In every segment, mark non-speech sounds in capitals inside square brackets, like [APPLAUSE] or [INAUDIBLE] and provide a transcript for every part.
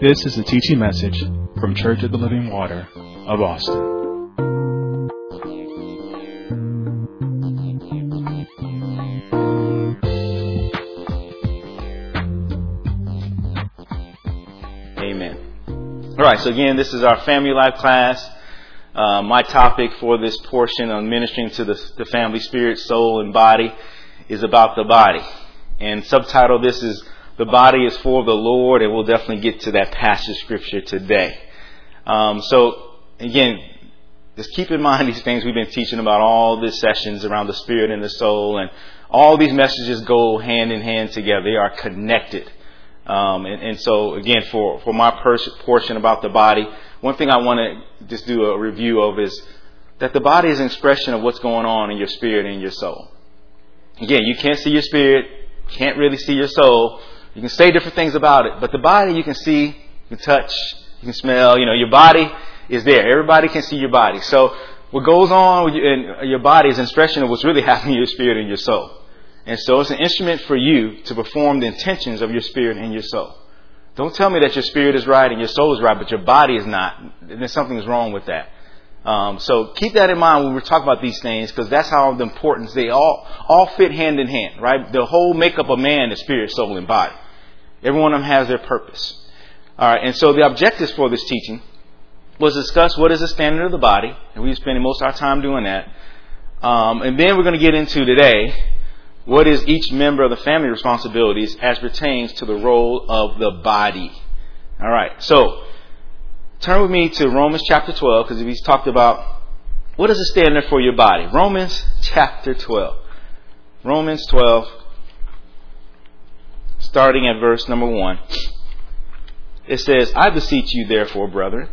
This is a teaching message from Church of the Living Water of Austin. Amen. All right, so again, this is our family life class. Uh, my topic for this portion on ministering to the, the family spirit, soul, and body is about the body. And subtitle this is The Body is for the Lord, and we'll definitely get to that passage scripture today. Um, so, again, just keep in mind these things we've been teaching about all these sessions around the spirit and the soul, and all these messages go hand in hand together. They are connected. Um, and, and, so, again, for, for my pers- portion about the body, one thing I want to just do a review of is that the body is an expression of what's going on in your spirit and your soul. Again, you can't see your spirit, can't really see your soul. You can say different things about it, but the body you can see, you can touch, you can smell. You know, your body is there. Everybody can see your body. So what goes on in your body is an expression of what's really [LAUGHS] happening in your spirit and your soul. And so it's an instrument for you to perform the intentions of your spirit and your soul. Don't tell me that your spirit is right and your soul is right, but your body is not. Then something's wrong with that. Um, so keep that in mind when we talk about these things, because that's how the importance they all all fit hand in hand, right? The whole makeup of man is spirit, soul, and body. Every one of them has their purpose. All right, and so the objectives for this teaching was discuss what is the standard of the body, and we're spending most of our time doing that. Um, and then we're going to get into today what is each member of the family responsibilities as pertains to the role of the body. All right, so turn with me to Romans chapter 12 because he's talked about what is the standard for your body. Romans [LAUGHS] chapter 12. Romans 12, starting at verse number 1. It says, I beseech you, therefore, brethren,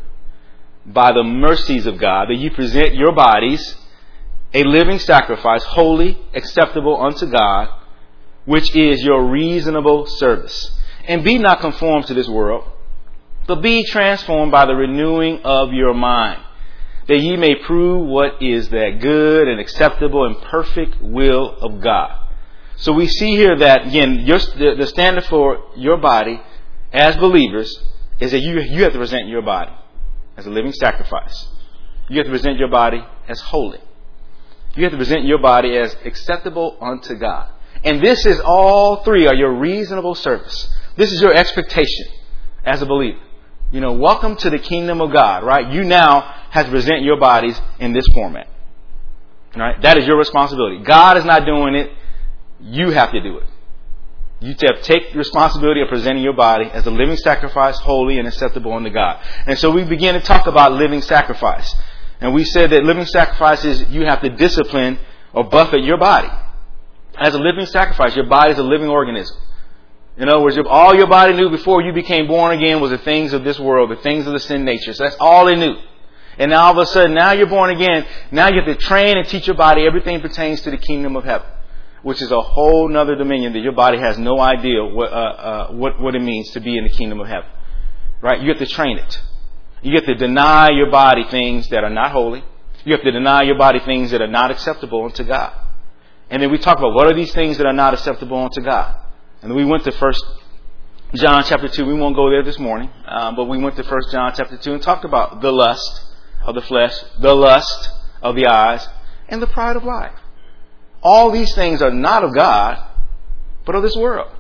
by the mercies of God, that you present your bodies a living sacrifice, holy, acceptable unto God, which is your reasonable service. And be not conformed to this world but be transformed by the renewing of your mind, that ye may prove what is that good and acceptable and perfect will of God. So we see here that, again, your, the, the standard for your body as believers is that you, you have to present your body as a living sacrifice. You have to present your body as holy. You have to present your body as acceptable unto God. And this is all three are your reasonable service. This is your expectation as a believer. You know, welcome to the kingdom of God, right? You now have to present your bodies in this format. Right? That is your responsibility. God is not doing it. You have to do it. You have to take responsibility of presenting your body as a living sacrifice, holy and acceptable unto God. And so we begin to talk about living sacrifice. And we said that living sacrifice is you have to discipline or buffet your body. As a living sacrifice, your body is a living organism. In other words, if all your body knew before you became born again was the things of this world, the things of the sin nature. So that's all it knew. And now all of a sudden, now you're born again. Now you have to train and teach your body everything pertains to the kingdom of heaven, which is a whole nother dominion that your body has no idea what, uh, uh, what, what it means to be in the kingdom of heaven. Right? You have to train it. You have to deny your body things that are not holy. You have to deny your body things that are not acceptable unto God. And then we talk about what are these things that are not acceptable unto God. And we went to First John chapter 2. We won't go there this morning, um, but we went to First John chapter 2 and talked about the lust of the flesh, the lust of the eyes, and the pride of life. All these things are not of God, but of this world.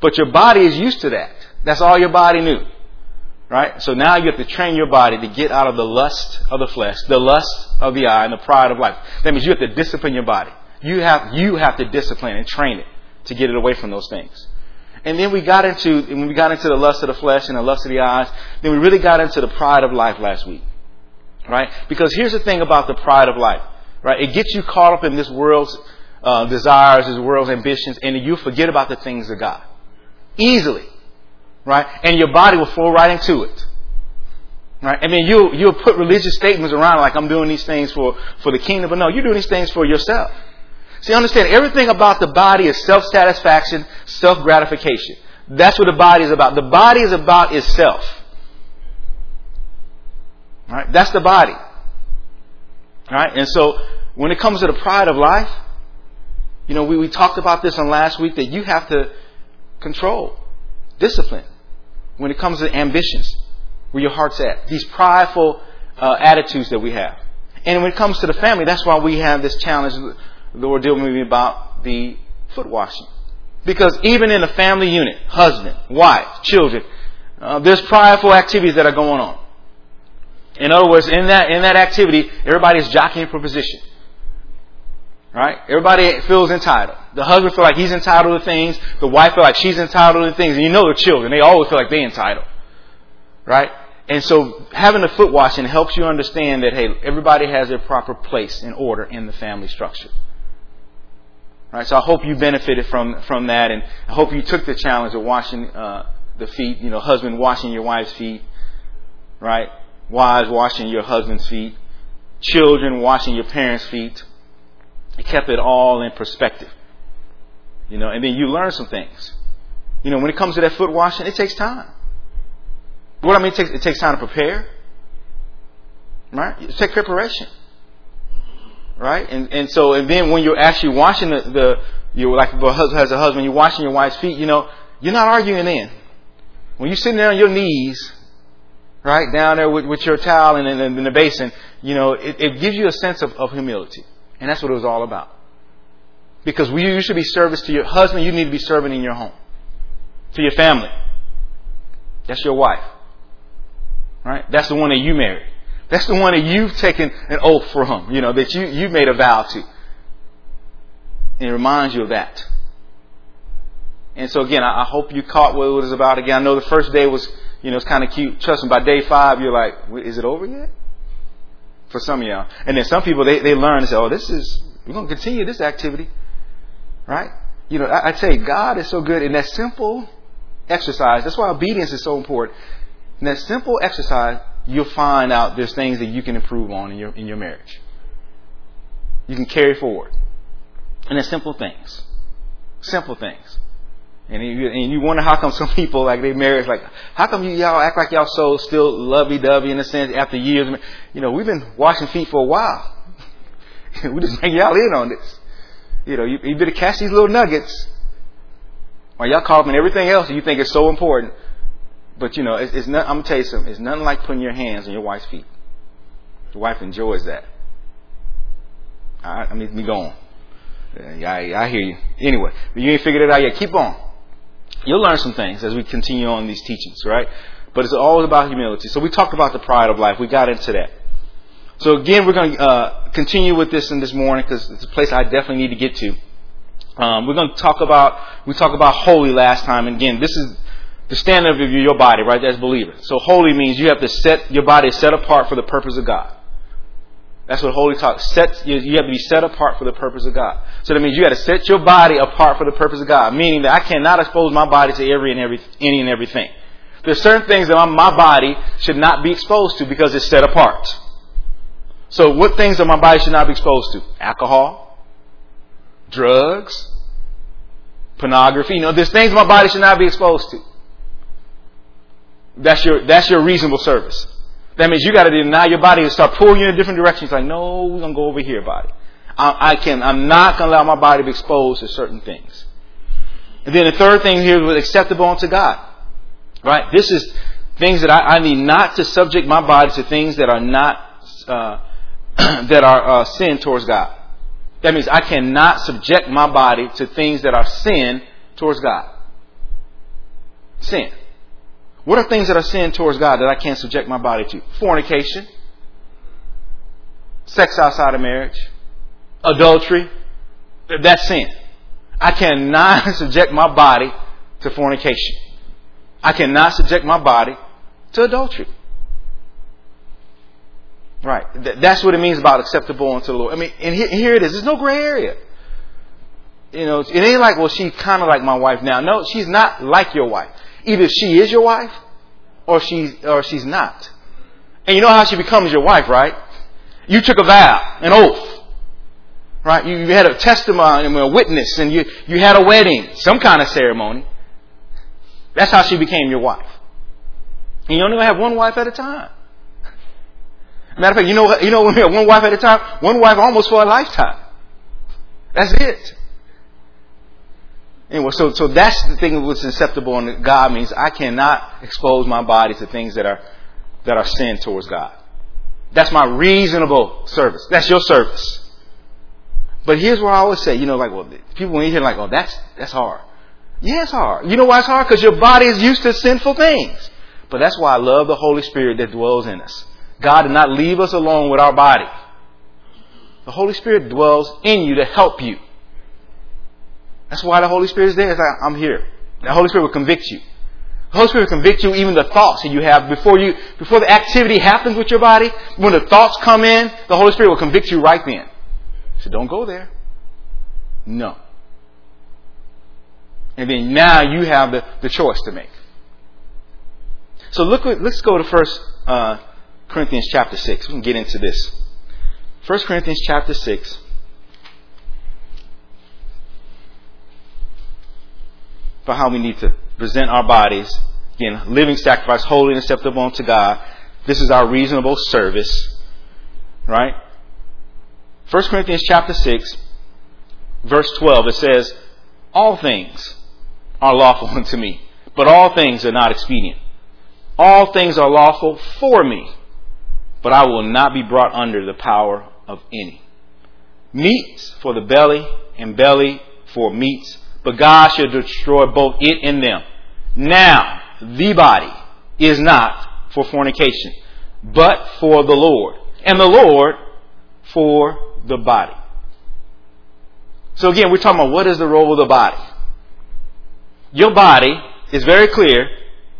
But your body is used to that. That's all your body knew. Right? So now you have to train your body to get out of the lust of the flesh, the lust of the eye, and the pride of life. That means you have to discipline your body. You have, you have to discipline and train it to get it away from those things. And then we got into, when we got into the lust of the flesh and the lust of the eyes, then we really got into the pride of life last week. Right? Because here's the thing about the pride of life. Right? It gets you caught up in this world's uh, desires, this world's ambitions, and you forget about the things of God. Easily. Right? And your body will fall right into it. Right? I mean, you, you'll put religious statements around like I'm doing these things for, for the kingdom, but no, you're doing these things for yourself. See, understand, everything about the body is self-satisfaction, self-gratification. That's what the body is about. The body is about itself. Right? That's the body. Right? And so, when it comes to the pride of life, you know, we, we talked about this on last week that you have to control, discipline when it comes to ambitions, where your heart's at. These prideful uh, attitudes that we have. And when it comes to the family, that's why we have this challenge that we're dealing with about the foot washing. Because even in the family unit, husband, wife, children, uh, there's prideful activities that are going on. In other words, in that in that activity, everybody is jockeying for position. Right? Everybody feels entitled. The husband feels like he's entitled to things. The wife feels like she's entitled to things. And you know the children, they always feel like they're entitled. Right? And so having the foot washing helps you understand that, hey, everybody has their proper place and order in the family structure. Right? So I hope you benefited from, from that and I hope you took the challenge of washing, uh, the feet, you know, husband washing your wife's feet. Right? Wives washing your husband's feet. Children washing your parents' feet. It kept it all in perspective. You know, and then you learn some things. You know, when it comes to that foot washing, it takes time. What I mean, it takes, it takes time to prepare. Right? It takes preparation. Right? And, and so, and then when you're actually washing the, the you like if a husband has a husband, you're washing your wife's feet, you know, you're not arguing then. When you're sitting there on your knees, right, down there with, with your towel and in, in the basin, you know, it, it gives you a sense of, of humility. And that's what it was all about. Because we, you should be service to your husband, you need to be serving in your home. To your family. That's your wife. Right? That's the one that you married. That's the one that you've taken an oath from, you know, that you, you made a vow to. And it reminds you of that. And so again, I, I hope you caught what it was about again. I know the first day was, you know, it's kind of cute. Trust me, by day five, you're like, is it over yet? For some of y'all. And then some people, they, they learn and say, oh, this is, we're going to continue this activity. Right? You know, I, I tell you, God is so good in that simple exercise. That's why obedience is so important. In that simple exercise, you'll find out there's things that you can improve on in your, in your marriage. You can carry forward. And it's simple things. Simple things. And you, and you wonder how come some [LAUGHS] people like they marriage, like how come you y'all act like y'all so still lovey dovey in a sense after years? You know, we've been washing feet for a while. [LAUGHS] we just bring y'all in on this. You know, you, you better catch these little nuggets. While y'all them everything else you think is so important. But you know, it's, it's not, I'm gonna tell you something. It's nothing like putting your hands on your wife's feet. Your wife enjoys that. I, I mean, me going. I, I hear you. Anyway, you ain't figured it out yet. Keep on. You'll learn some things as we continue on these teachings, right? But it's always about humility. So we talked about the pride of life. We got into that. So again, we're going to uh, continue with this in this morning because it's a place I definitely need to get to. Um, we're going to talk about we talked about holy last time, and again, this is the standard of your body, right, as believers. So holy means you have to set your body set apart for the purpose of God. That's what holy talk. Set you you have to be set apart for the purpose of God. So that means you got to set your body apart for the purpose of God. Meaning that I cannot expose my body to every and every any and everything. There's certain things that my body should not be exposed to because it's set apart. So what things that my body should not be exposed to? Alcohol, drugs, pornography. You know, there's things my body should not be exposed to. That's your, that's your reasonable service. That means you got to deny your body and start pulling you in a different direction. It's like, no, we're going to go over here, body. I, I can, I'm not going to allow my body to be exposed to certain things. And then the third thing here was acceptable unto God. Right? This is things that I, I need not to subject my body to things that are not, uh, [CLEARS THROAT] that are uh, sin towards God. That means I cannot subject my body to things that are sin towards God. Sin. What are things that are sin towards God that I can't subject my body to? Fornication, sex outside of marriage, adultery. That's sin. I cannot [LAUGHS] subject my body to fornication. I cannot subject my body to adultery. Right. That's what it means about acceptable unto the Lord. I mean, and here it is. There's no gray area. You know, it ain't like, well, she's kind of like my wife now. No, she's not like your wife. Either she is your wife or she's, or she's not. And you know how she becomes your wife, right? You took a vow, an oath. Right? You, you had a testimony, a witness, and you, you had a wedding, some kind of ceremony. That's how she became your wife. And you only have one wife at a time. Matter of fact, you know, you know when we have one wife at a time, one wife almost for a lifetime. That's it. Anyway, so so that's the thing what's acceptable and God means I cannot expose my body to things that are that are sin towards God. That's my reasonable service. That's your service. But here's what I always say, you know, like, well, people when you hear like, oh, that's that's hard. Yeah, it's hard. You know why it's hard? Because your body is used to sinful things. But that's why I love the Holy Spirit that dwells in us. God did not leave us alone with our body. The Holy Spirit dwells in you to help you. That's why the Holy Spirit is there. It's like, I'm here. The Holy Spirit will convict you. The Holy Spirit will convict you even the thoughts that you have before you before the activity happens with your body. When the thoughts come in, the Holy Spirit will convict you right then. So don't go there. No. And then now you have the, the choice to make. So look, let's go to First uh, Corinthians chapter six. We can get into this. First Corinthians chapter six. For how we need to present our bodies, again, living sacrifice, holy and acceptable unto God. This is our reasonable service, right? 1 Corinthians chapter 6, verse 12, it says, All things are lawful [LAUGHS] unto me, but all things are not expedient. All things are lawful for me, but I will not be brought under the power of any. Meats for the belly, and belly for meats, but God shall destroy both it and them. Now, the body is not for fornication, but for the Lord, and the Lord for the body. So again, we're talking about what is the role of the body. Your body is very clear,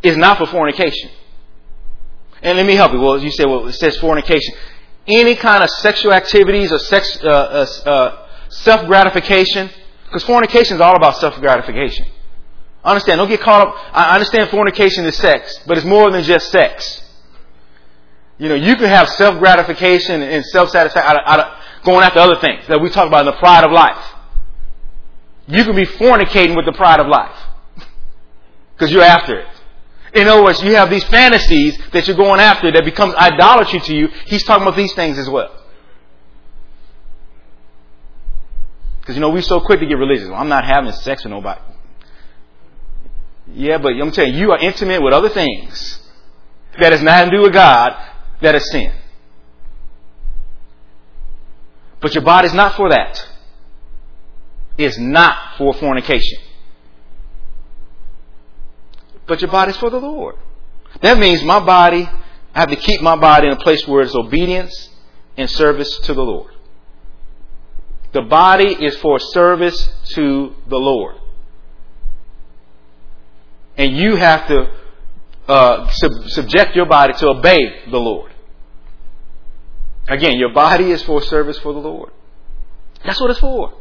is not for fornication. And let me help you. Well, you say, well, it says fornication. Any kind of sexual activities or sex, uh, uh, uh, self gratification, because fornication is all about self gratification. Understand? Don't get caught up. I understand fornication is sex, but it's more than just sex. You know, you can have self gratification and self satisfaction going after other things that we talk about in the pride of life. You can be fornicating with the pride of life [LAUGHS] because you're after it. In other words, you have these fantasies that you're going after that becomes idolatry to you. He's talking about these things as well. Because you know we're so quick to get religious. Well, I'm not having sex with nobody. Yeah, but I'm telling you, you are intimate with other things that has nothing to do with God. That is sin. But your body's not for that. It's not for fornication. But your body's for the Lord. That means my body, I have to keep my body in a place where it's obedience and service to the Lord. The body is for service to the Lord. And you have to uh, sub- subject your body to obey the Lord. Again, your body is for service for the Lord. That's what it's for.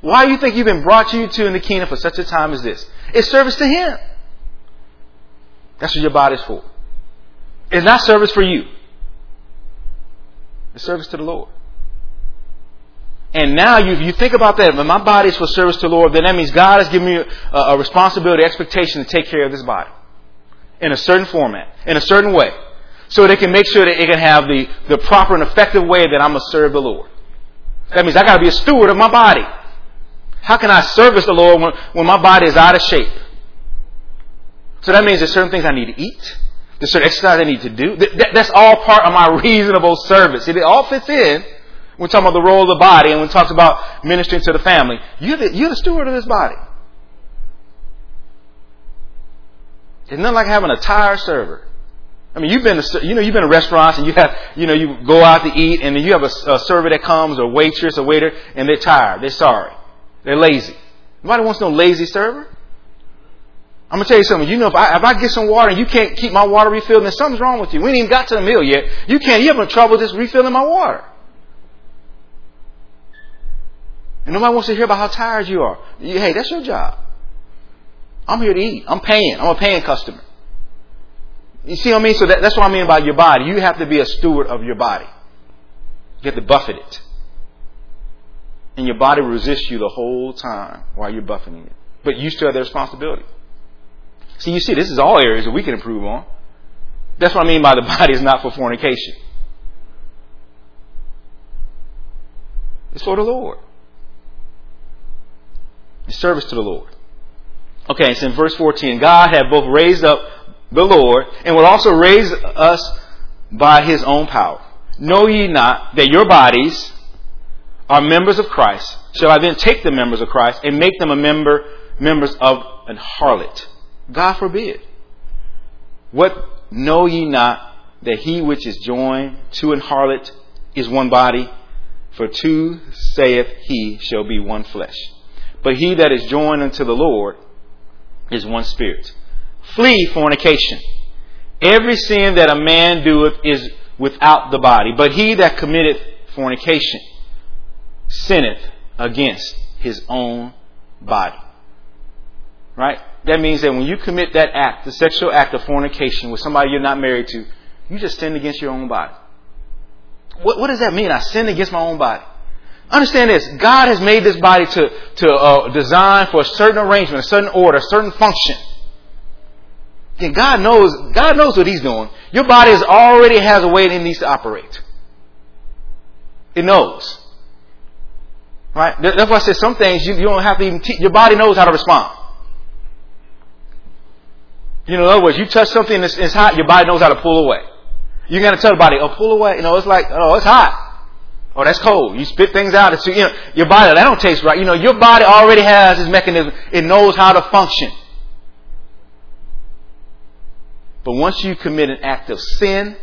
Why do you think you've been brought to you to in the kingdom for such a time as this? It's service to Him. That's what your body's for. It's not service for you. It's service to the Lord. And now you, you think about that, when my body is for service to the Lord, then that means God has given me a, a responsibility, expectation to take care of this body. In a certain format, in a certain way. So they can make sure that it can have the, the proper and effective way that I'm going to serve the Lord. That means I got to be a steward of my body. How can I service the Lord when, when my body is out of shape? So that means there's certain things I need to eat. There's certain exercise I need to do. that's all part of my [LAUGHS] reasonable service. It all fits in. When we talk about the role of the body and we talk about ministering to the family, you're the, you're the steward of this body. It's nothing like having a tired server. I mean, you've been, to, you know, you've been to restaurants and you have, you know, you go out to eat and then you have a, a server that comes or waitress or waiter and they're tired, they're sorry, they're lazy. Nobody wants no lazy server. I'm gonna tell you something. You know, if I, if I get some water and you can't keep my water refilled, then something's wrong with you. We ain't even got to the meal yet. You can't. You having trouble just refilling my water. And nobody wants to hear about how tired you are. Hey, that's your job. I'm here to eat. I'm paying. I'm a paying customer. You see what I mean? So that, that's what I mean about your body. You have to be a steward of your body. You have to buffet it. And your body resists you the whole time while you're buffeting it. But you still have the responsibility. See, you see, this is all areas that we can improve on. That's what I mean by the [LAUGHS] body is not for fornication. It's for the Lord. Service to the Lord. Okay, it's in verse 14. God had both raised up the Lord and will also raise us by his own power. Know ye not that your bodies are members of Christ? Shall I then take the members of Christ and make them a member, members of an harlot? God forbid. What know ye not that he which is joined to an harlot is one body? For two, saith he, shall be one flesh. But he that is joined unto the Lord is one spirit. Flee fornication. Every sin that a man doeth is without the body, but he that committeth fornication sinneth against his own body. Right? That means that when you commit that act, the sexual act of fornication with somebody you're not married to, you just sin against your own body. What, what does that mean? I sin against my own body. Understand this. God has made this body to, to uh, design for a certain arrangement, a certain order, a certain function. And God knows, God knows what He's doing. Your body is already has a way that it needs to operate. It knows. Right? That's why I said some things you, you don't have to even teach. Your body knows how to respond. You know, in other words, you touch something that's, that's hot, your body knows how to pull away. You gotta tell the body, oh, pull away. You know, it's like, oh, it's hot. Oh, that's cold. You spit things out. It's, you know, your body, that don't taste right. You know, your body already has this mechanism. It knows how to function. But once you commit an act of sin,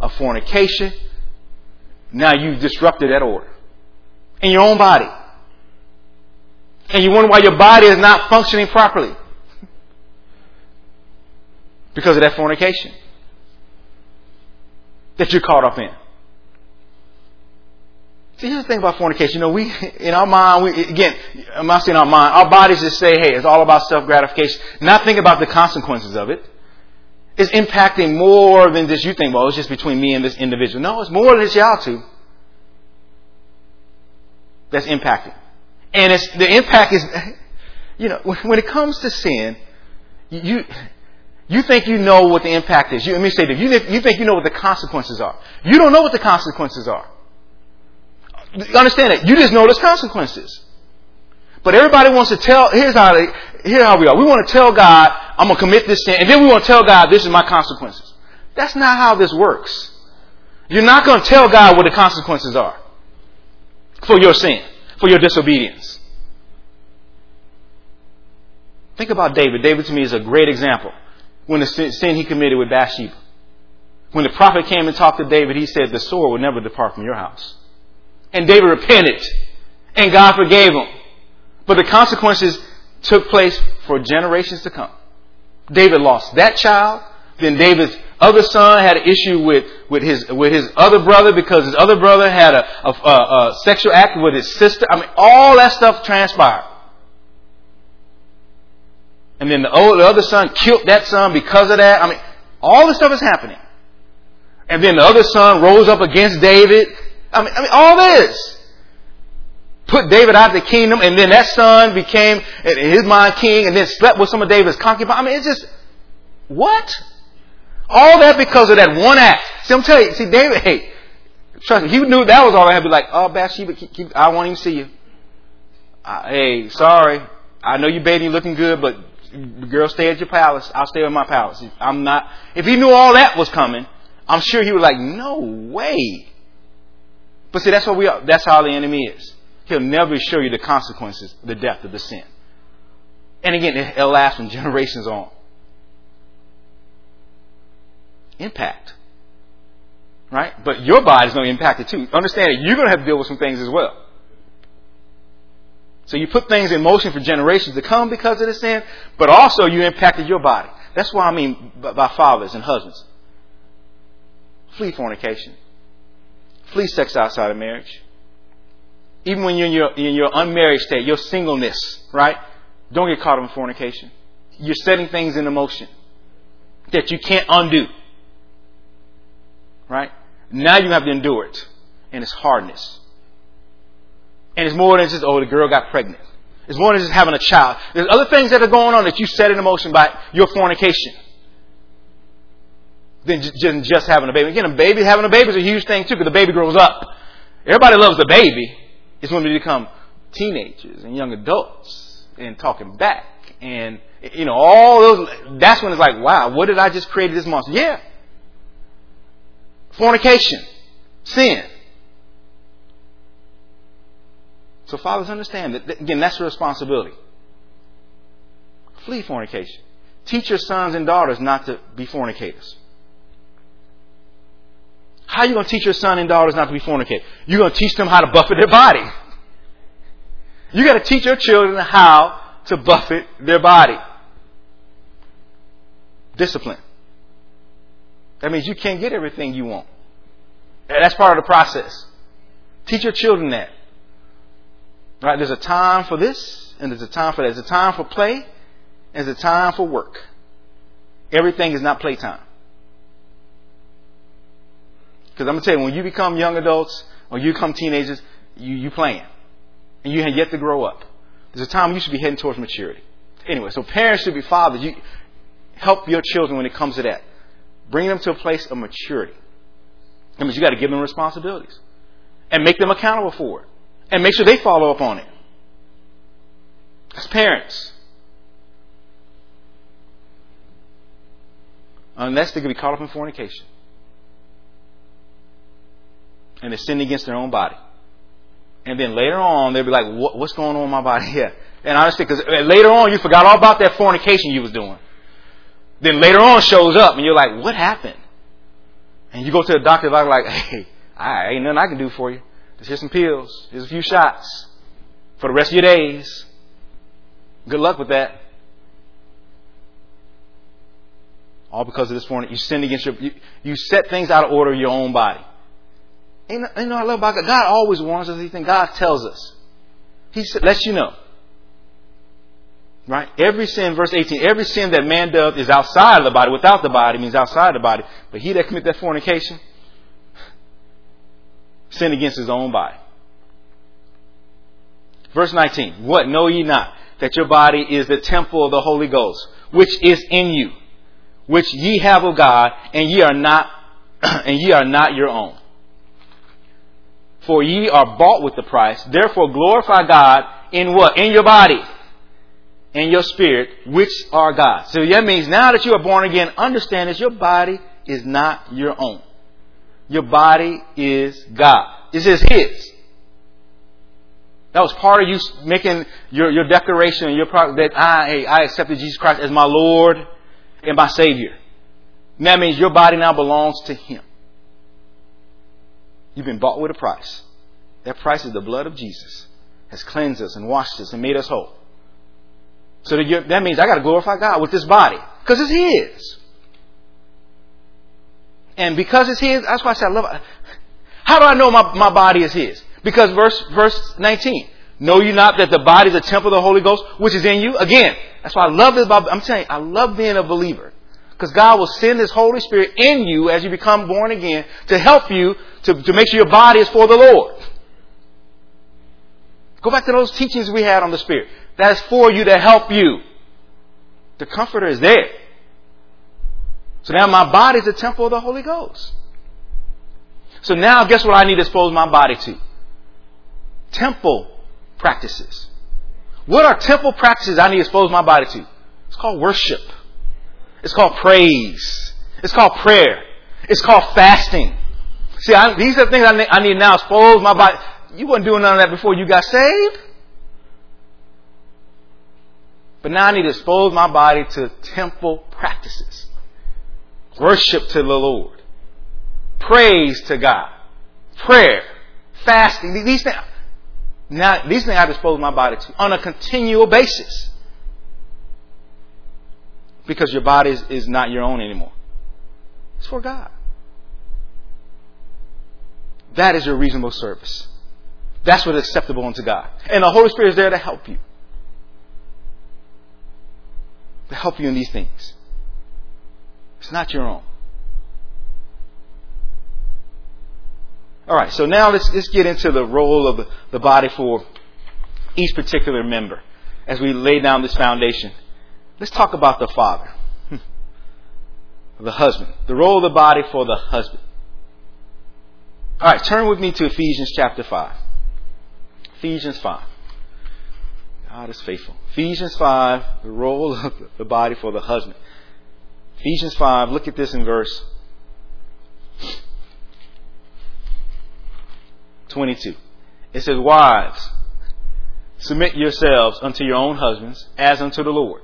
of fornication, now you've disrupted that order. In your own body. And you wonder why your body is not functioning properly. [LAUGHS] Because of that fornication. That you're caught up in. See, here's the thing about fornication. You know, we, in our mind, we, again, I'm not saying our mind, our bodies just say, hey, it's all about self gratification. Not think about the consequences of it. it is impacting more than just you think, well, it's just between me and this individual. No, it's more than just y'all two that's impacting. And it's, the impact is, [LAUGHS] you know, when it comes to sin, you, you think you know what the impact is. You, let me say this. You, you think you know what the consequences are. You don't know what the consequences are. Understand that. You just know there's consequences. But everybody wants to tell, here's how they, here's how we are. We want to tell God, I'm going to commit this sin, and then we want to tell God, this is my consequences. That's not how this works. You're not going to tell God what the consequences are for your sin, for your disobedience. Think about David. David to me is a great example. When the sin he committed with Bathsheba. When the prophet came and talked to David, he said, the sword will never depart from your house. And David repented. And God forgave him. But the consequences took place for generations to come. David lost that child. Then David's other son had an issue with, with his with his other brother because his other brother had a, a, a, a sexual act with his sister. I mean, all that stuff transpired. And then the, old, the other son killed that son because of that. I mean, all this stuff is happening. And then the other son rose up against David. I mean, I mean all this put David out of the kingdom, and then that son became, in his mind, king, and then slept with some of David's concubines. I mean, it's just, what? All that because of that one act. See, I'm telling you, see, David, hey, trust me, he knew that was all I had to be like, oh, Bathsheba, keep, keep, I won't even see you. Uh, hey, sorry. I know you're bathing, looking good, but girl, stay at your palace. I'll stay at my palace. I'm not, if he knew all that was coming, I'm sure he was like, no way. But see, that's what we are, that's how the enemy is. He'll never show you the consequences, the depth of the sin. And again, it'll last from [LAUGHS] generations on. Impact. Right? But your body's going to impact it too. Understand that you're going to have to deal with some things as well. So you put things in motion for generations to come because of the sin, but also you impacted your body. That's what I mean by fathers and husbands. Flee fornication. Flee sex outside of marriage even when you're in your, in your unmarried state, your singleness, right? Don't get caught up in fornication. You're setting things into motion that you can't undo. Right? Now you have to endure it. And it's hardness. And it's more than just, oh, the girl got pregnant. It's more than just having a child. There's other things that are going on that you set in motion by your fornication than just having a baby. Again, a baby, having a baby is a huge thing too because the baby grows up. Everybody loves the baby. It's when we become teenagers and young adults and talking back and you know, all those, that's when it's like, wow, what did I just create this monster? Yeah. Fornication. Sin. So fathers understand that, again, that's a responsibility. Flee fornication. Teach your sons and daughters not to be fornicators. How are you going to teach your son and daughters not to be fornicators? You're going to teach them how to buffet their body. You got to teach your children how to buffet their body. Discipline. That means you can't get everything you want. That's part of the process. Teach your children that. Right? There's a time for this, and there's a time for that. There's a time for play, and there's a time for work. Everything is not playtime. Because I'm gonna tell you, when you become young adults or you become teenagers, you you playing, and you have yet to grow up. There's a time you should be heading towards maturity. Anyway, so parents should be fathers. You help your children when it comes to that. Bring them to a place of maturity. That means you got to give them responsibilities and make them accountable for it and make sure they follow up on it. As parents. Unless they could be caught up in fornication. And they're sin against their own body. And then later on, they'll be like, what, what's going on in my body here? And honestly, because uh, later on, you forgot all about that fornication you was doing. Then later on shows up and you're like, what happened? And you go to the doctor, doctor like, hey, I ain't nothing I can do for you. Just here's some pills. Here's a few shots for the rest of your days. Good luck with that. All because of this morning. You sinned against your, you, you set things out of order in your own body. You know, I love about God? God always warns us. He God tells us. He lets you know. Right? Every sin, verse 18, every sin that man does is outside of the body. Without the body means outside the body. But he that commit that fornication, sin against his own body. Verse 19, what know ye not? That your body is the temple of the Holy Ghost, which is in you, which ye have of God, and ye are not, [CLEARS THROAT] and ye are not your own. For ye are bought with the price. Therefore glorify God in what? In your body In your spirit, which are God. So that means now that you are born again, understand that your body is not your own. Your body is God. This is His. That was part of you making your, your declaration your part that I, I accepted Jesus Christ as my Lord and my Savior. And that means your body now belongs to Him. You've been bought with a price. That price is the blood of Jesus. Has cleansed us and washed us and made us whole. So that, that means I got to glorify God with this body because it's His. And because it's His, that's why I said I love. How do I know my, my body is His? Because verse verse 19. Know you not that the body is a temple of the Holy Ghost, which is in you? Again, that's why I love this. I'm saying I love being a believer. Because God will send His Holy Spirit in you as you become born again to help you to, to make sure your body is for the Lord. Go back to those teachings we had on the Spirit. That is for you to help you. The Comforter is there. So now my body is a temple of the Holy Ghost. So now guess what I need to expose my body to? Temple practices. What are temple practices I need to expose my body to? It's called worship. It's called praise. It's called prayer. It's called fasting. See, I, these are things I need, I need now expose my body. You weren't doing none of that before you got saved. But now I need to expose my body to temple practices. Worship to the Lord. Praise to God. Prayer. Fasting. These things. Now, these things I expose my body to on a continual basis. Because your body is, is not your own anymore. It's for God. That is your reasonable service. That's what is acceptable unto God. And the Holy Spirit is there to help you. To help you in these things. It's not your own. Alright, so now let's, let's get into the role of the, the body for each particular member as we lay down this foundation. Let's talk about the father, [LAUGHS] the husband, the role of the body for the husband. All right, turn with me to Ephesians chapter 5. Ephesians 5. God is faithful. Ephesians 5, the role of the body for the husband. Ephesians 5, look at this in verse 22. It says, Wives, submit yourselves unto your own husbands as unto the Lord.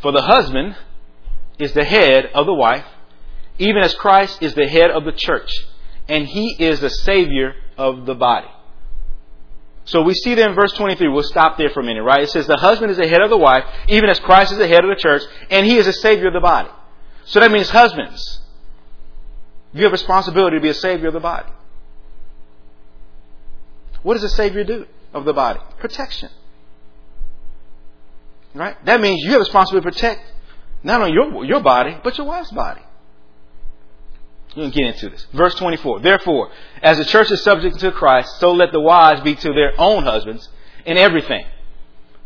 For the husband is the head of the wife, even as Christ is the head of the church, and he is the Savior of the body. So we see there in verse 23, we'll stop there for a minute, right? It says, The husband is the head of the wife, even as Christ is the head of the church, and he is the Savior of the body. So that means, husbands, you have responsibility to be a Savior of the body. What does the Savior do of the body? Protection. Right? That means you have a responsibility to protect not only your, your body, but your wife's body. We'll get into this. Verse 24. Therefore, as the church is subject to Christ, so let the wives be to their own husbands in everything.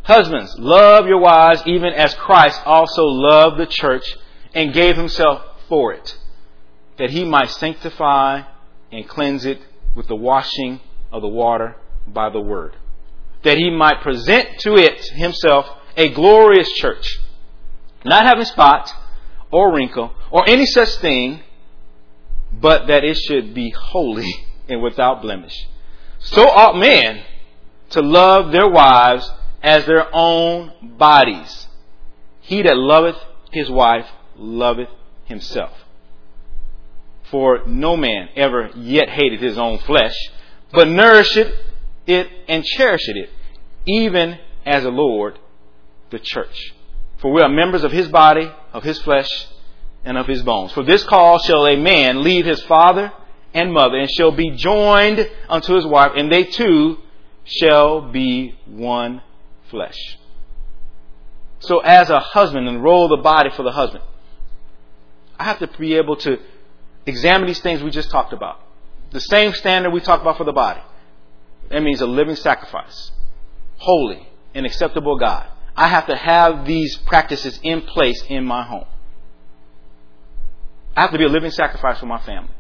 Husbands, love your wives even as Christ also loved the church and gave himself for it, that he might sanctify and cleanse it with the washing of the water by the word, that he might present to it himself a glorious church, not having spot or wrinkle or any such thing but that it should be holy and without blemish. So ought men to love their wives as their own bodies. He that loveth his wife loveth himself. For no man ever yet hated his own flesh, but nourisheth it and cherisheth it, even as the Lord the church. For we are members of his body, of his flesh, and of his bones. For this cause shall a man leave his father and mother, and shall be joined unto his wife, and they two shall be one flesh. So, as a husband, role the body for the husband, I have to be able to examine these things we just talked about. The same standard we talked about for the body. That means a living sacrifice, holy and acceptable God. I have to have these practices in place in my home. I have to be a living sacrifice for my family.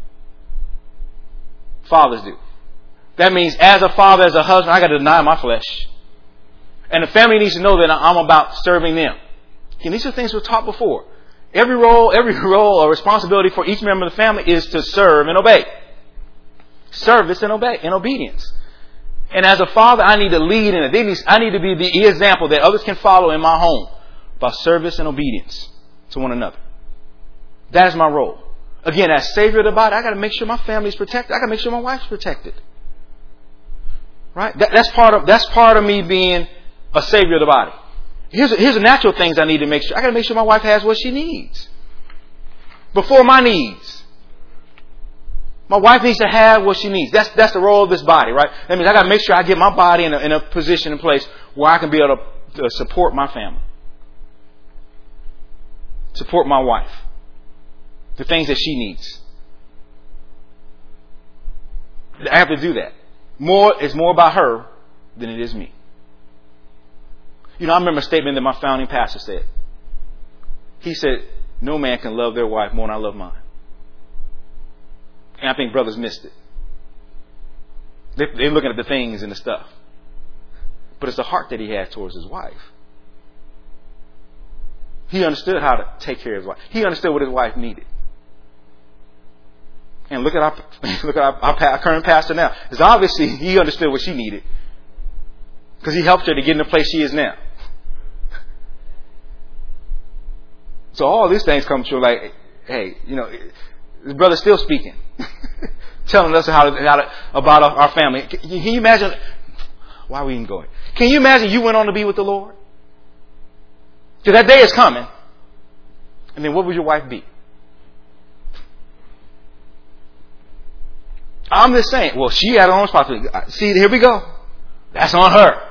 Fathers do. That means as a father, as a husband, I got to deny my flesh. And the family needs to know that I'm about serving them. And these are things we've taught before. Every role, [LAUGHS] every role or responsibility for each member of the family is to serve and obey. Service and obey, and obedience. And as a father, I need to lead in it. I need to be the example that others can follow in my home by service and obedience to one another. That is my role. Again, as Savior of the body, I got to make sure my family is protected. I got to make sure my wife's protected. Right? That, that's part of that's part of me being a Savior of the body. Here's here's the natural things I need to make sure. I got to make sure my wife has what she needs before my needs. My wife needs to have what she needs. That's that's the role of this body, right? That means I got to make sure I get my body in a, in a position and place where I can be able to, to support my family, support my wife the things that she needs. I have to do that. More it's more about her than it is me. You know, I remember a statement that my founding pastor said. He said, No man can love their wife more than I love mine. And I think brothers missed it. They're looking at the things and the stuff. But it's the heart that he has towards his wife. He understood how to take care of his wife. He understood what his wife needed. And look at our [LAUGHS] look at our, our current pastor now. Because obviously he understood what she needed, because he helped her to get in the place she is now. [LAUGHS] So all these things come true. Like, hey, you know, the brother's still speaking, [LAUGHS] telling us how to, how to about our family. Can you imagine? Why are we even going? Can you imagine you went on to be with the Lord? Because that day is coming. And then what would your wife be? I'm just saying, well, she had her own responsibility. See, here we go. That's on her.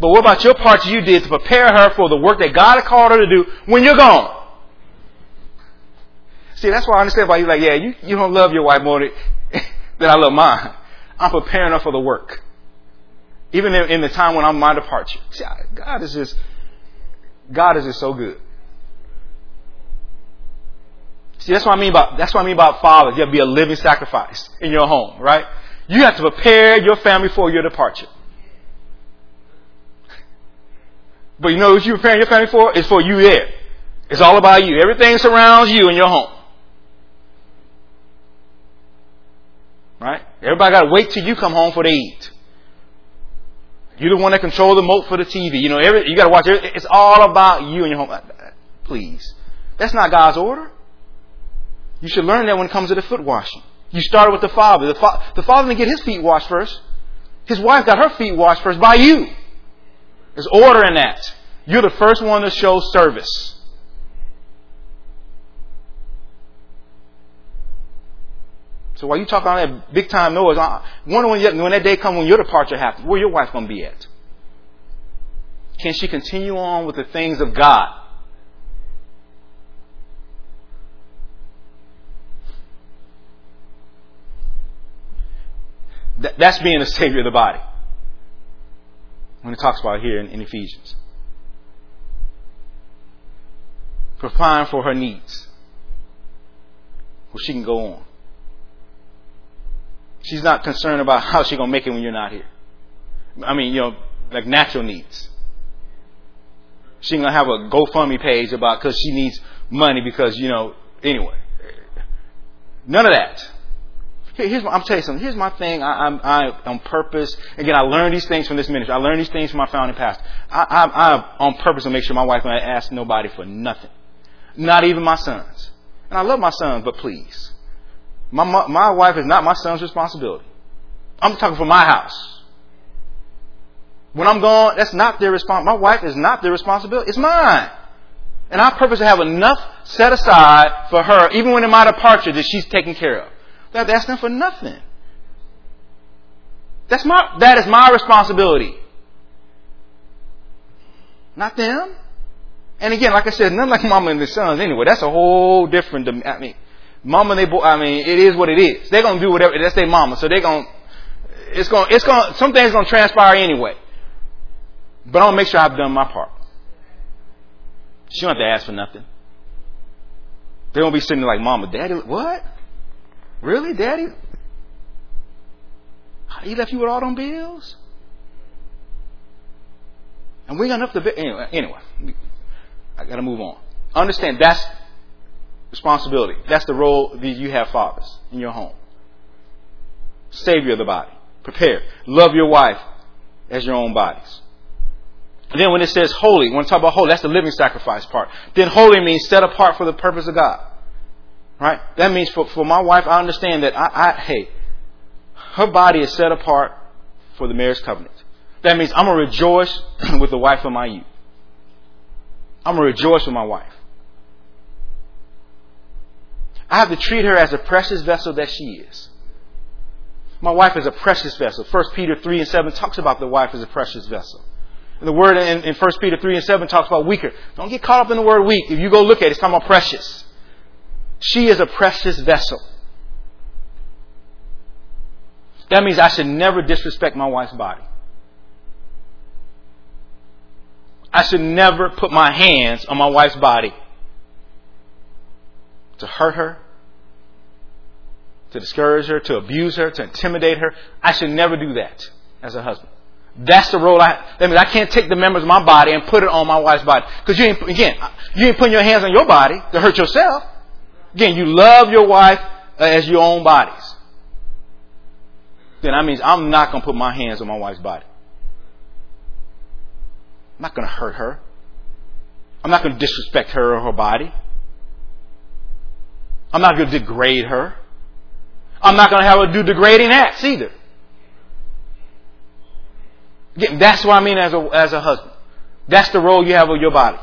But what about your part you did to prepare her for the work that God called her to do when you're gone? See, that's why I understand why you're like, yeah, you, you don't love your wife more than, [LAUGHS] than I love mine. I'm preparing her for the work. Even in, in the time when I'm my departure. See, God is just, God is just so good. See, that's what I mean about that's what I mean about fathers. You have to be a living sacrifice in your home, right? You have to prepare your family for your departure. But you know what you're preparing your family for? It's for you there. It's all about you. Everything surrounds you in your home. Right? Everybody got to wait till you come home for to eat. You're the one that control the remote for the TV. You know, every, you got to watch it. It's all about you and your home. Please. That's not God's order. You should learn that when it comes to the foot washing. You started with the father. The, fa- the father didn't get his feet washed first. His wife got her feet washed first by you. There's order in that. You're the first one to show service. So while you talk all that big time noise, I wonder when, when that day comes when your departure happens, where your wife going to be at? Can she continue on with the things of God? That's being the savior of the body. When it talks about here in, in Ephesians. Providing for her needs. Where she can go on. She's not concerned about how she's going to make it when you're not here. I mean, you know, like natural needs. She's going to have a GoFundMe page about because she needs money because, you know, anyway. None of that. Here's my, I'm telling you something. Here's my thing. I, I'm, I, on purpose. Again, I learned these things from this ministry. I learned these things from my founding pastor. I, I, I on purpose to make sure my wife and I ask nobody for nothing. Not even my sons. And I love my sons, but please. My, my, my wife is not my son's responsibility. I'm talking for my house. When I'm gone, that's not their response. My wife is not their responsibility. It's mine. And I purpose to have enough set aside for her, even when in my departure, that she's taken care of. That's them for nothing. That's my that is my responsibility. Not them. And again, like I said, nothing like mama and the sons anyway. That's a whole different I mean mama and they boy I mean, it is what it is. They're gonna do whatever that's their mama, so they're gonna it's gonna it's gonna some things gonna transpire anyway. But I'm gonna make sure I've done my part. She don't have to ask for nothing. They won't be sitting there like, Mama, Daddy, what? Really, Daddy? He left you with all them bills? And we got enough to. Anyway, anyway, I got to move on. Understand that's responsibility. That's the role that you have, fathers, in your home. Savior of the body. Prepare. Love your wife as your own bodies. And then when it says holy, when we talk about holy, that's the living sacrifice part. Then holy means set apart for the purpose of God. Right? That means for, for my wife, I understand that I, I, hey, her body is set apart for the marriage covenant. That means I'm going to rejoice [CLEARS THROAT] with the wife of my youth. I'm going to rejoice with my wife. I have to treat her as a precious vessel that she is. My wife is a precious vessel. 1 Peter 3 and 7 talks about the wife as a precious vessel. And the word in, in 1 Peter 3 and 7 talks about weaker. Don't get caught up in the word weak. If you go look at it, it's talking about precious. She is a precious vessel. That means I should never disrespect my wife's body. I should never put my hands on my wife's body to hurt her, to discourage her, to abuse her, to intimidate her. I should never do that as a husband. That's the role I. That means I can't take the members of my body and put it on my wife's body because you ain't again you ain't putting your hands on your body to hurt yourself. Again, you love your wife uh, as your own bodies. Then that means I'm not going to put my hands on my wife's body. I'm not going to hurt her. I'm not going to disrespect her or her body. I'm not going to degrade her. I'm not going to have her do degrading acts either. Again, that's what I mean as a, as a husband. That's the role you have of your body.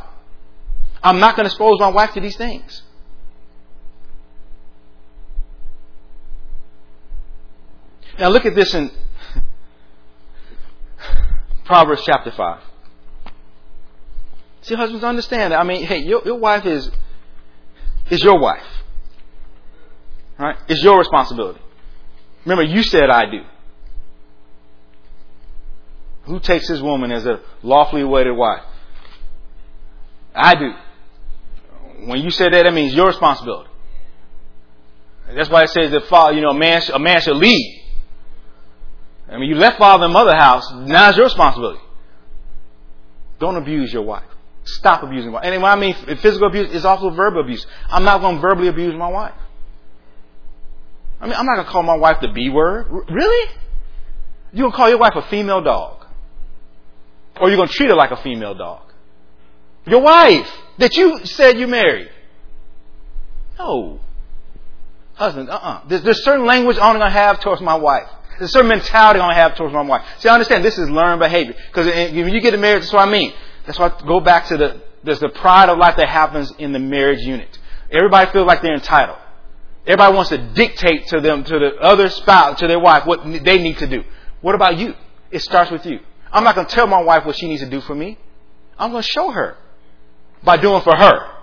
I'm not going to expose my wife to these things. Now look at this in Proverbs chapter 5. See, husbands, understand that. I mean, hey, your, your wife is, is your wife. Right? It's your responsibility. Remember, you said I do. Who takes his woman as a lawfully wedded wife? I do. When you said that, that means your responsibility. That's why it says that you know, a man, a man should lead. I mean, you left father and mother house. Now it's your responsibility. Don't abuse your wife. Stop abusing wife. And when I mean physical abuse, it's also verbal abuse. I'm not going to verbally abuse my wife. I mean, I'm not going to call my wife the B word. R- really? You're going to call your wife a female dog. Or you're going to treat her like a female dog. Your wife that you said you married. No. Husband, uh-uh. There's, there's certain language I'm going to have towards my wife. There's a certain mentality I'm to have towards my wife. See, I understand this is learned behavior. Because when you get married, that's what I mean. That's why go back to the, there's the pride of life that happens in the marriage unit. Everybody feels like they're entitled. Everybody wants to dictate to them, to the other spouse, to their wife, what they need to do. What about you? It starts with you. I'm not going to tell my wife what she needs to do for me. I'm going to show her by doing for her.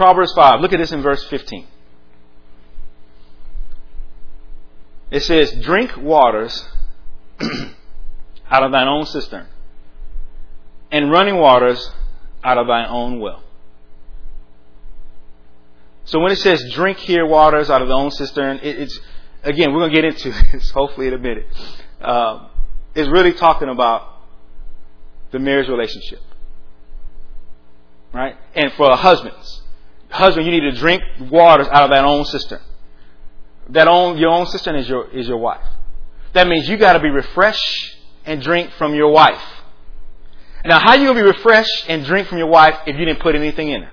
Proverbs 5. Look at this in verse 15. It says, Drink waters [CLEARS THROAT] out of thine own cistern, and running waters out of thine own well. So when it says drink here waters out of the own cistern, it, it's again we're going to get into [LAUGHS] this hopefully in a minute. Uh, it's really talking about the marriage relationship, right? And for husbands, husband, you need to drink waters out of that own cistern. That own your own cistern is your is your wife. That means you got to be refreshed and drink from your wife. Now, how you gonna be refreshed and drink from your wife if you didn't put anything in her?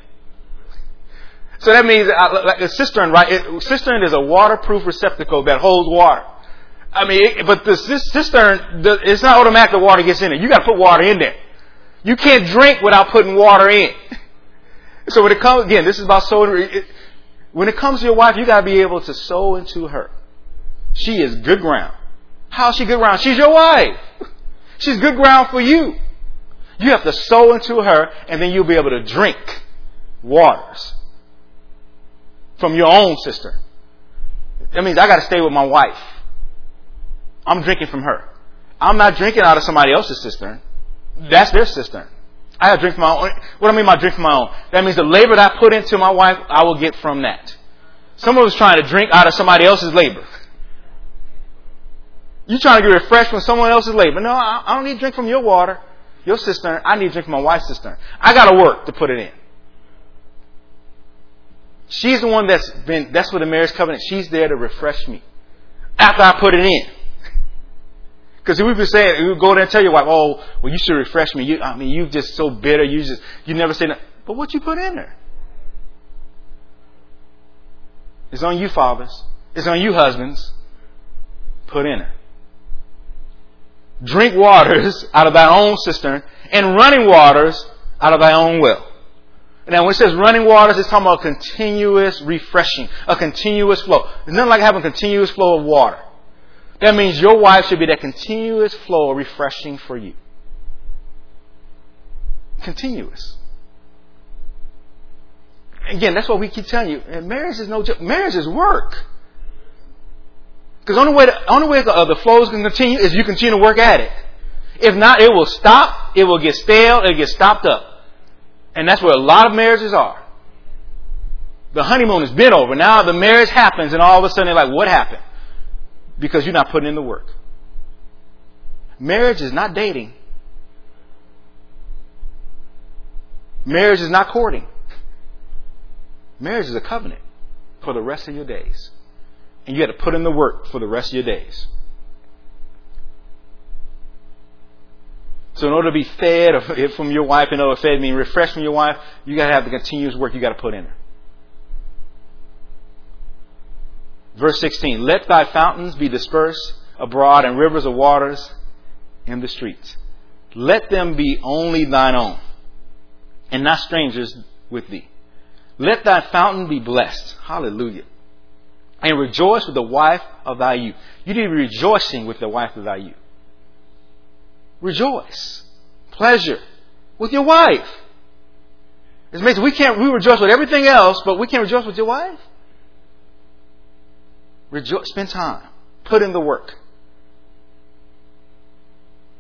So that means, uh, like a cistern, right? It, cistern is a waterproof receptacle that holds water. I mean, it, but the cistern, the, it's not automatic the water gets in it. You got to put water in there. You can't drink without putting water in. [LAUGHS] So when it comes, again, this is about sowing. When it comes to your wife, you got to be able to sow into her. She is good ground. How's she good ground? She's your wife. She's good ground for you. You have to sow into her, and then you'll be able to drink waters from your own cistern. That means I got to stay with my wife. I'm drinking from her. I'm not drinking out of somebody else's cistern. That's their cistern. I have drink my own. What do I mean by drink from my own? That means the labor that I put into my wife, I will get from that. Someone was trying to drink out of somebody else's labor. You trying to get refreshed from someone else's labor. No, I don't need to drink from your water your cistern, I need to drink from my wife's cistern. I got to work to put it in. She's the one that's been, that's what the marriage covenant. She's there to refresh me after I put it in. Because we would be saying, we go there and tell your wife, oh, well, you should refresh me. You, I mean, you're just so bitter. You just, you never say that. But what you put in there? It's on you, fathers. It's on you, husbands. Put in it drink waters [LAUGHS] out of thy own cistern, and running waters out of thy own well. Now, when it says running waters, it's talking about continuous refreshing, a continuous flow. It's nothing like having a continuous flow of water. That means your wife should be that continuous flow of refreshing for you. Continuous. Again, that's what we keep telling you. And marriage is no joke. Marriage is work. Because only way the only way the, the flows can continue is you continue to work at it. If not, it will stop. It will get stale. It'll get stopped up. And that's where a lot of marriages are. The honeymoon has been over. Now the marriage happens, and all of a sudden they're like, "What happened?" Because you're not putting in the work. Marriage is not dating. Marriage is not courting. Marriage is a covenant for the rest of your days and you had to put in the work for the rest of your days. So in order to be fed [LAUGHS] from your wife, in order to fed mean refreshed from your wife, you got to have the continuous work you got to put in her. Verse 16, let thy fountains be dispersed abroad and rivers of waters in the streets. Let them be only thine own and not strangers with thee. Let thy fountain be blessed. Hallelujah and rejoice with the wife of thy youth. You need to be rejoicing with the wife of thy youth. Rejoice. Pleasure with your wife. It's amazing. We can't, we rejoice with everything else, but we can't rejoice with your wife. Rejoice, spend time. Put in the work.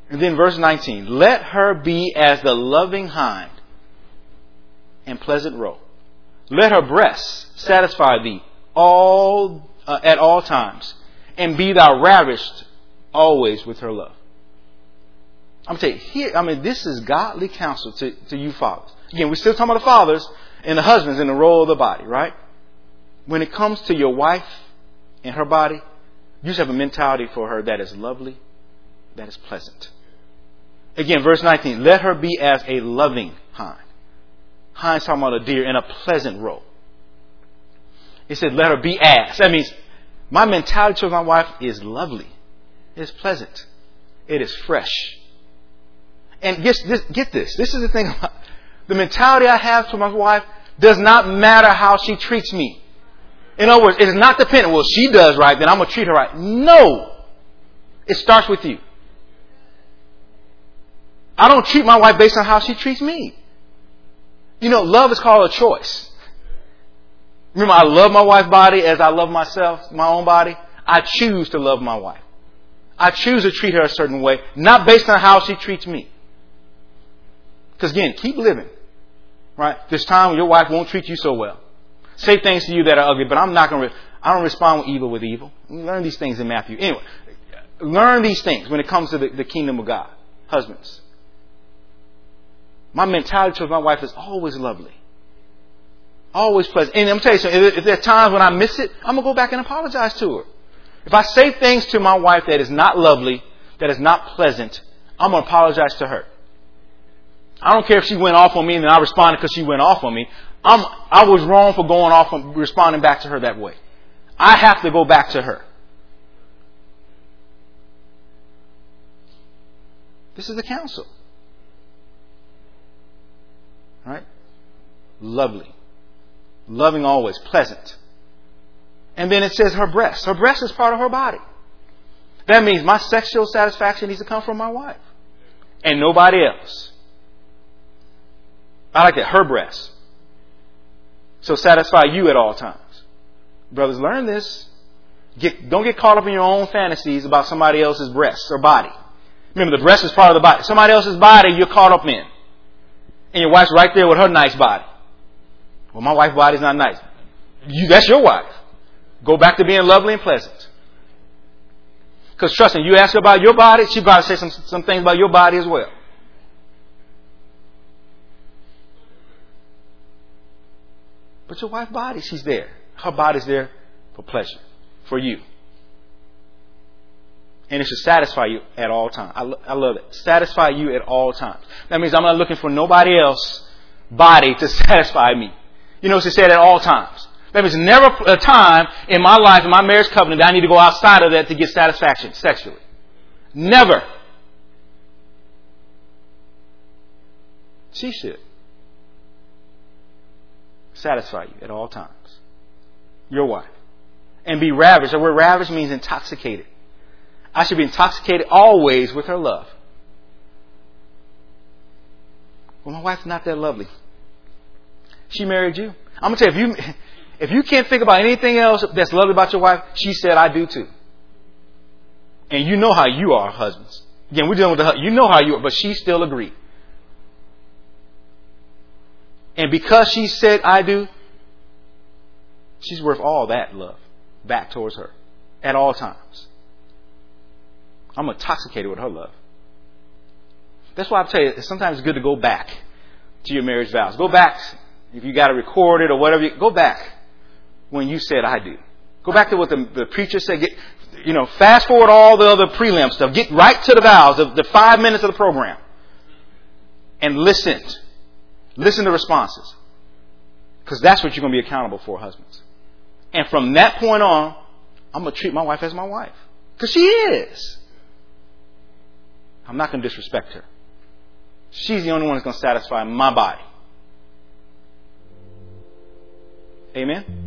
And then verse 19. Let her be as the loving hind and pleasant roe. Let her breasts satisfy thee all uh, at all times, and be thou ravished always with her love. I'm gonna here, I mean, this is godly counsel to, to you fathers. Again, we're still talking about the fathers and the husbands in the role of the body, right? When it comes to your wife and her body, you should have a mentality for her that is lovely, that is pleasant. Again, verse 19, let her be as a loving hind. Hind's talking about a deer in a pleasant roe. He said, let her be as. That means my mentality towards my wife is lovely. It is pleasant. It is fresh. And get this, get this. This is the thing the mentality I have to my wife does not matter how she treats me. In other words, it is not dependent. Well, she does right, then I'm going to treat her right. No. It starts with you. I don't treat my wife based on how she treats me. You know, love is called a choice. Remember, I love my wife's body as I love myself, my own body. I choose to love my wife. I choose to treat her a certain way, not based on how she treats me. Because again, keep living. Right? There's time your wife won't treat you so well. Say things to you that are ugly, but I'm not going to, I don't respond with evil with evil. Learn these things in Matthew. Anyway, learn these things when it comes to the, the kingdom of God. Husbands. My mentality towards my wife is always lovely. Always pleasant. And I'm telling you something, if, there are times when I miss it, I'm going to go back and apologize to her. If I say things to my wife that is not lovely, that is not pleasant, I'm going to apologize to her. I don't care if she went off on me and then I responded because she went off on me. I'm, I was wrong for going off and responding back to her that way. I have to go back to her. This is the counsel. Right? Lovely. Loving always. Pleasant. And then it says her breast. Her breast is part of her body. That means my sexual satisfaction needs to come from my wife. And nobody else. I like that. Her breast. So satisfy you at all times. Brothers, learn this. Get, don't get caught up in your own fantasies about somebody else's breasts or body. Remember, the breast is part of the body. Somebody else's body you're caught up in. And your wife's right there with her nice body. Well, my wife's body's not nice. You, that's your wife. Go back to being lovely and pleasant. Because trust me, you ask her about your body, she's about to say some, some things about your body as well. But your wife's body, she's there. Her body's there for pleasure, for you. And it should satisfy you at all times. I, I love it. Satisfy you at all times. That means I'm not looking for nobody else body to [LAUGHS] satisfy me. You know, what she said at all times. That means never a time in my life, in my marriage covenant, that I need to go outside of that to get satisfaction sexually. Never. She should satisfy you at all times. Your wife. And be ravished. The word ravished means intoxicated. I should be intoxicated always with her love. Well, my wife's not that lovely. She married you. I'm gonna tell you, if you [LAUGHS] if you can't think about anything else that's lovely about your wife, she said, "I do too." And you know how you are, husbands. Again, we're dealing with the you know how you are, but she still agreed. And because she said, I do, she's worth all that love back towards her at all times. I'm intoxicated with her love. That's why I tell you, it's sometimes good to go back to your marriage vows. Go back, if you got to record it or whatever, go back when you said, I do. Go back to what the, the preacher said. Get, you know, fast forward all the other prelim stuff. Get right to the vows, the, the five minutes of the program. And listen Listen to responses. Because that's what you're going to be accountable for, husbands. And from that point on, I'm going to treat my wife as my wife. Because she is. I'm not going to disrespect her. She's the only one that's going to satisfy my body. Amen?